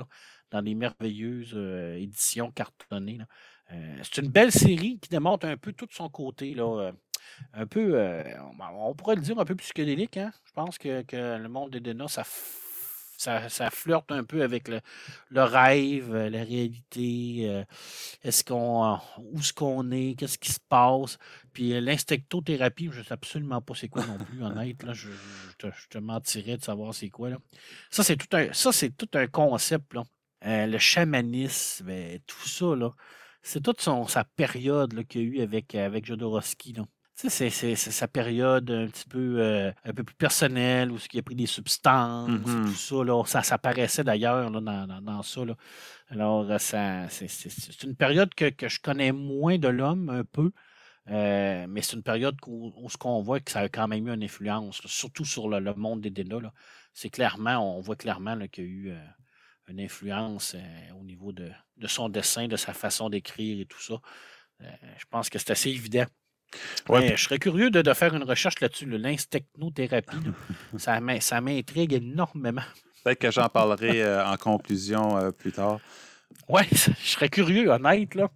B: dans les merveilleuses euh, éditions cartonnées. Euh, c'est une belle série qui démontre un peu tout son côté. Là, un peu, on pourrait le dire, un peu psychédélique. Hein? Je pense que, que le monde d'Edena, ça ça, flirte un peu avec le, rêve, euh, la réalité, euh, est-ce qu'on, où est-ce qu'on est, qu'est-ce qui se passe? Puis euh, l'instinctothérapie, je ne sais absolument pas c'est quoi non plus, honnête. Là, je, te, mentirais de savoir c'est quoi. Là. Ça, c'est tout un, ça, c'est tout un concept. Là. le chamanisme, tout ça, là, c'est toute son, sa période qu'il y a eu avec, avec Jodorowsky. Là. C'est, sa période un petit peu, euh, un peu plus personnelle, où il a pris des substances, mm-hmm. tout ça. Là, ça, ça apparaissait d'ailleurs dans, dans, ça. Là. Alors, euh, ça, c'est, une période que, que, je connais moins de l'homme, un peu. Euh, mais c'est une période où, ce qu'on voit que ça a quand même eu une influence, surtout sur le, monde des délais. C'est clairement, on voit clairement qu'il y a eu une influence au niveau de, de, son dessin, de sa façon d'écrire et tout ça. je pense que c'est assez évident je serais curieux de, faire une recherche là-dessus, l'instechnothérapie. ça, ça m'intrigue énormément.
A: Peut-être que j'en parlerai euh, en conclusion euh, plus tard.
B: Oui, je serais curieux, honnête. Là.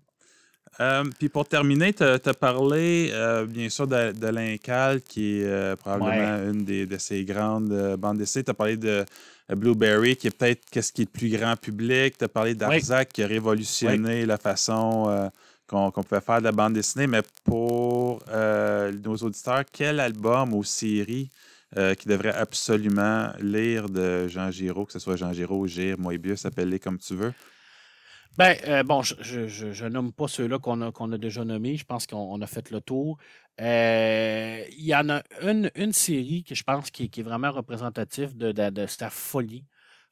A: Euh, puis pour terminer, tu as, parlé bien sûr de, l'Incal, qui est probablement une des, de ces grandes bandes dessinées. Tu as parlé de Blueberry, qui est peut-être qu'est-ce qui est le plus grand public? Tu as parlé d'Arzac, qui a révolutionné la façon qu'on pouvait faire de la bande dessinée, mais pour euh, nos auditeurs, quel album ou série euh, qui devrait absolument lire de Jean Giraud, que ce soit Jean Giraud, Gire, Moebius, appelle-les comme tu veux?
B: Ben, euh, bon, je ne nomme pas ceux-là qu'on a, a déjà nommés. Je pense qu'on a fait le tour. Il y en a une, une série que je pense qui, est vraiment représentative de, de, de, sa folie,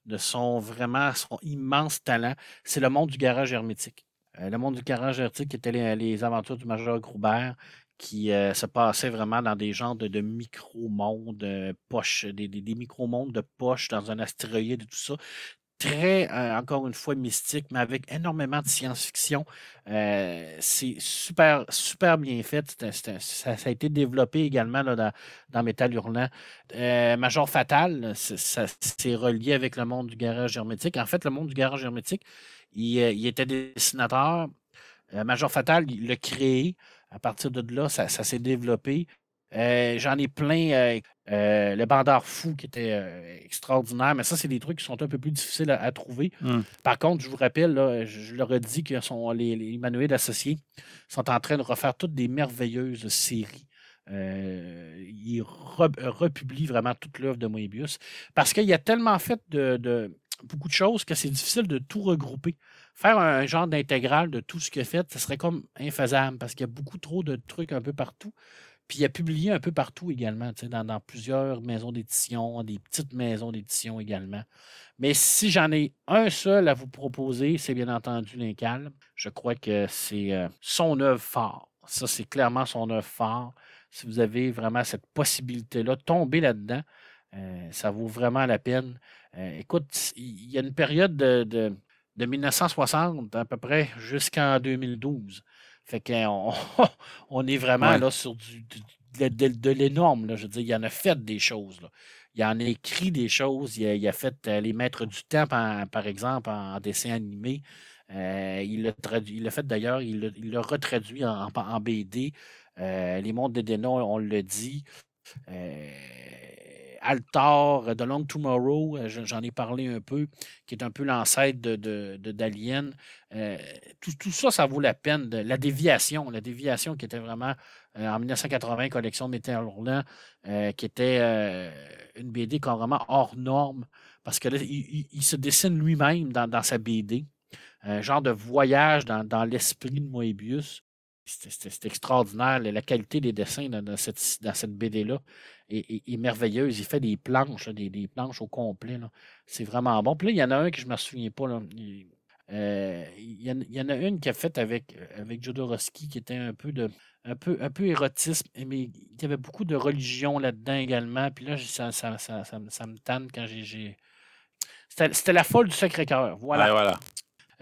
B: de son vraiment son immense talent. C'est le monde du garage hermétique. Euh, le monde du garage arctique était les, aventures du Major Groubert qui euh, se passaient vraiment dans des genres de, micro-mondes euh, des, des, micro-mondes de poche dans un astéroïde et tout ça. très, euh, encore une fois, mystique, mais avec énormément de science-fiction. Euh, c'est super, super bien fait. ça, a été développé également dans, dans Metal Hurlant. Euh, Major Fatal, c'est relié avec le monde du garage hermétique. En fait, le monde du garage hermétique, il, il était dessinateur. Major Fatal, il l'a créé. À partir de là, ça s'est développé. Euh, j'en ai plein. Euh, euh, le bandard fou qui était extraordinaire, mais ça, c'est des trucs qui sont un peu plus difficiles à, trouver. Hum. Par contre, je vous rappelle, je, leur ai dit que sont, les, les associés sont en train de refaire toutes des merveilleuses séries. ils republient vraiment toute l'œuvre de Moebius parce qu'il y a tellement fait de, beaucoup de choses que c'est difficile de tout regrouper. Faire un, genre d'intégrale de tout ce qu'il a fait, ce serait comme infaisable parce qu'il y a beaucoup trop de trucs un peu partout. Puis il a publié un peu partout également, dans, dans plusieurs maisons d'édition, des petites maisons d'édition également. Mais si j'en ai un seul à vous proposer, c'est bien entendu Lincal. Je crois que c'est euh, son œuvre phare. Ça, c'est clairement son œuvre phare. Si vous avez vraiment cette possibilité-là, tomber là-dedans, ça vaut vraiment la peine. Euh, écoute, il y a une période de, de 1960 à peu près jusqu'en 2012 fait qu'on on est vraiment là sur du, de, l'énorme. Je veux dire, il en a fait des choses. Il en a écrit des choses. Il a, fait euh, Les Maîtres du Temps, par, exemple, en, dessin animé. Euh, il l'a fait d'ailleurs, il l'a retraduit en, en BD. Euh, les Mondes des Dénons, on le dit. Altar, The Long Tomorrow, euh, j'en ai parlé un peu, qui est un peu l'ancêtre de, d'Alien. Euh, tout, ça, ça vaut la peine. la déviation, la déviation qui était vraiment euh, en 1980, collection Météor Roulant, qui était une BD carrément hors norme, parce que il, se dessine lui-même dans, sa BD. Un genre de voyage dans, dans l'esprit de Moebius. C'est extraordinaire. La qualité des dessins dans, cette, dans cette BD-là est, merveilleuse. Il fait des planches, des, planches au complet. C'est vraiment bon. Puis là, il y en a un que je ne me souviens pas. Euh, il, y en, a une qui a fait avec, avec Jodorowsky qui était un peu de un peu, un peu érotisme, mais il y avait beaucoup de religion là-dedans également. Puis là, ça, me tanne quand j'ai. C'était la folle du Sacré-Cœur. Voilà.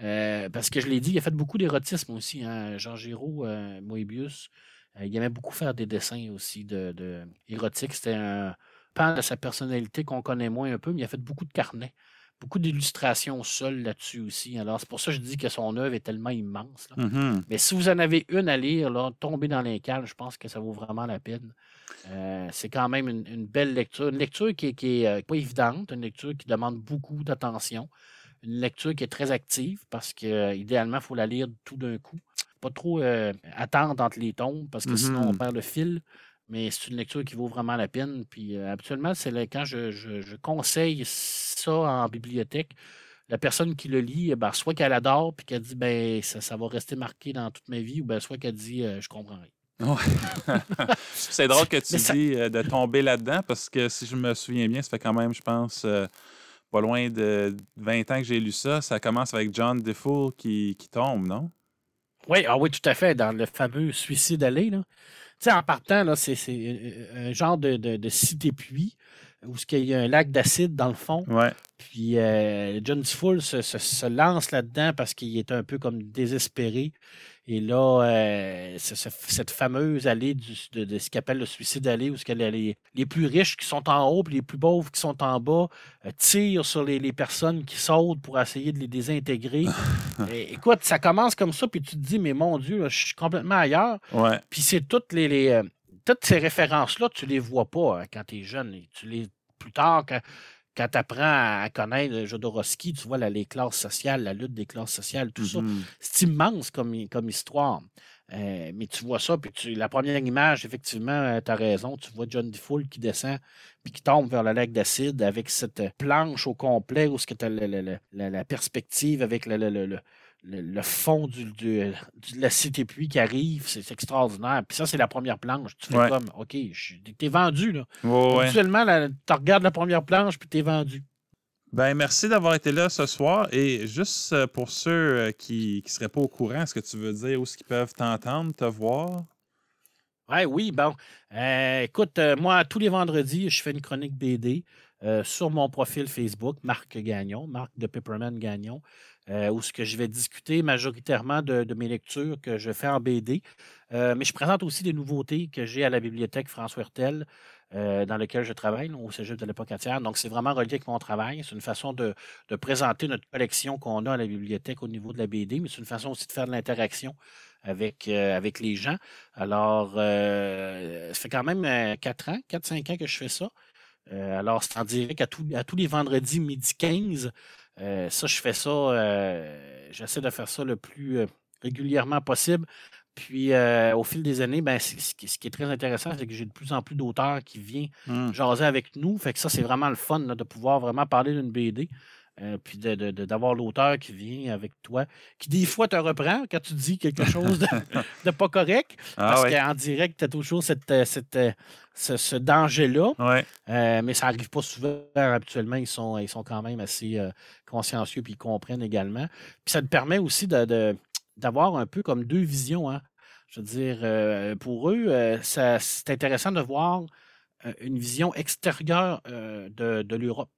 B: Euh, parce que je l'ai dit, il a fait beaucoup d'érotisme aussi. Hein. Jean Giraud, euh, Moebius, euh, il aimait beaucoup faire des dessins aussi de, de C'était un pan de sa personnalité qu'on connaît moins un peu, mais il a fait beaucoup de carnets, beaucoup d'illustrations seules là-dessus aussi. Alors, c'est pour ça que je dis que son œuvre est tellement immense.
A: Mm-hmm.
B: Mais si vous en avez une à lire, là, tomber dans l'incal, je pense que ça vaut vraiment la peine. c'est quand même une, belle lecture, une lecture qui n'est pas évidente, une lecture qui demande beaucoup d'attention une lecture qui est très active parce que idéalement, il faut la lire tout d'un coup. Pas trop euh, attendre entre les tombes parce que sinon on mm-hmm. perd le fil. Mais c'est une lecture qui vaut vraiment la peine. Puis euh, habituellement, c'est quand je, conseille ça en bibliothèque, la personne qui le lit, ben, soit qu'elle adore puis qu'elle dit ben ça, va rester marqué dans toute ma vie, ou ben, soit qu'elle dit euh, je comprends rien.
A: c'est drôle que tu dis de tomber là-dedans parce que si je me souviens bien, ça fait quand même, je pense, pas loin de 20 ans que j'ai lu ça. Ça commence avec John Defoe qui, qui tombe, non?
B: Oui, ah oui, tout à fait, dans le fameux Suicide Allé. Là. Tu sais, en partant, là, c'est, euh, un genre de, de, cité-puits où il y a un lac d'acide dans le fond.
A: Ouais.
B: Puis euh, John Defoe se, se, lance là-dedans parce qu'il est un peu comme désespéré. Et là, euh, cette fameuse allée de, ce qu'appelle le suicide allée, où ce les, les plus riches qui sont en haut et les plus pauvres qui sont en bas euh, tirent sur les, personnes qui sautent pour essayer de les désintégrer. écoute, ça commence comme ça, puis tu te dis, mais mon Dieu, je suis complètement ailleurs. Puis c'est toutes les, euh, toutes ces références-là, tu les vois pas hein, quand tu es jeune. Tu les plus tard, quand, quand tu apprends à connaître Jodorowsky, tu vois les classes sociales, la lutte des classes sociales, tout ça, mm-hmm. c'est immense comme, comme histoire. Euh, mais tu vois ça, puis tu, la première image, effectivement, euh, tu as raison, tu vois John DeFool qui descend, puis qui tombe vers le lac d'acide avec cette planche au complet où tu as la, perspective avec le, le, fond du, de la cité pluie qui arrive, c'est extraordinaire. Puis ça, c'est la première planche. Tu fais comme, OK, t'es vendu, là. Actuellement, tu regardes la première planche, puis t'es vendu.
A: Ben, merci d'avoir été là ce soir. Et juste euh, pour ceux euh, qui ne seraient pas au courant, est-ce que tu veux dire où est-ce qu'ils peuvent t'entendre, te voir?
B: Ouais, oui, bon. Euh, écoute, moi, tous les vendredis, je fais une chronique BD. sur mon profil Facebook, Marc Gagnon, Marc de Pepperman Gagnon, où ce que je vais discuter majoritairement de, mes lectures que je fais en BD. mais je présente aussi des nouveautés que j'ai à la bibliothèque François Hertel. dans lequel je travaille, au Cégep de l'époque entière. Donc, c'est vraiment relié avec mon travail. C'est une façon de, présenter notre collection qu'on a à la bibliothèque au niveau de la BD, mais c'est une façon aussi de faire de l'interaction avec, avec les gens. Alors, ça fait quand même 4 ans, 4-5 ans que je fais ça. alors, c'est en direct à tous les vendredis midi 15. Ça, je fais ça, j'essaie de faire ça le plus régulièrement possible. Puis, au fil des années, ben, ce qui est très intéressant, c'est que j'ai de plus en plus d'auteurs qui viennent mmh. jaser avec nous. Fait que ça, c'est vraiment le fun de pouvoir vraiment parler d'une BD. Euh, puis d'avoir l'auteur qui vient avec toi, qui des fois te reprend quand tu dis quelque chose de, pas correct, ah parce qu'en direct, tu as toujours cette, euh, euh, ce, danger-là. mais ça n'arrive pas souvent. Habituellement, ils sont, ils sont quand même assez consciencieux puis ils comprennent également. Puis ça te permet aussi d'avoir un peu comme deux visions. Hein. Je veux dire, pour eux, c'est intéressant de voir une vision extérieure de, de l'Europe.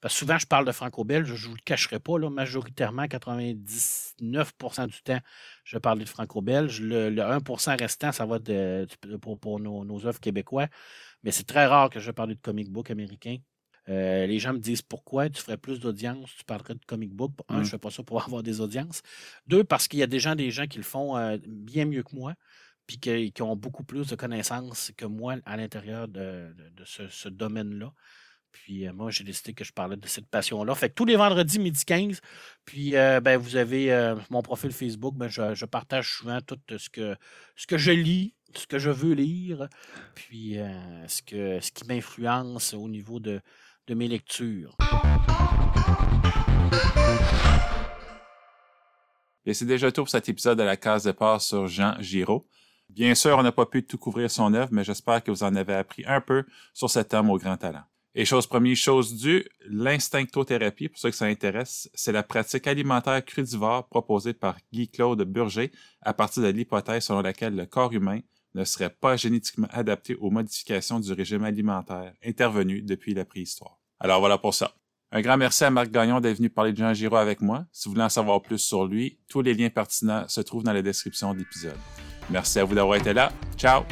B: Parce que souvent, je parle de franco-belge, je ne vous le cacherai pas, là, majoritairement, 99% du temps, je vais parler de franco-belge. Le, 1% restant, ça va de, pour, nos, œuvres québécois. Mais c'est très rare que je parle de comic book américain. Euh, les gens me disent pourquoi tu ferais plus d'audience, tu parlerais de comic book? Un, je ne mmh. fais pas ça pour avoir des audiences. Deux, parce qu'il y a déjà des gens qui le font euh, bien mieux que moi, puis qui, ont beaucoup plus de connaissances que moi à l'intérieur de, ce domaine-là. Puis euh, moi, j'ai décidé que je parlais de cette passion-là. Fait que tous les vendredis, midi 15, puis euh, ben, vous avez euh, mon profil Facebook, ben, je, partage souvent tout ce que, ce que je lis, ce que je veux lire, puis ce, que, ce qui m'influence au niveau de, de mes lectures.
A: Et c'est déjà tout pour cet épisode de la case de part sur Jean Giraud. Bien sûr, on n'a pas pu tout couvrir son œuvre, mais j'espère que vous en avez appris un peu sur cet homme au grand talent. Et chose première, chose due, l'instinctothérapie, pour ceux que ça intéresse, c'est la pratique alimentaire crudivore proposée par Guy-Claude Burger à partir de l'hypothèse selon laquelle le corps humain ne serait pas génétiquement adapté aux modifications du régime alimentaire intervenues depuis la préhistoire. Alors voilà pour ça. Un grand merci à Marc Gagnon d'être venu parler de Jean Giraud avec moi. Si vous voulez en savoir plus sur lui, tous les liens pertinents se trouvent dans la description de l'épisode. Merci à vous d'avoir été là. Ciao!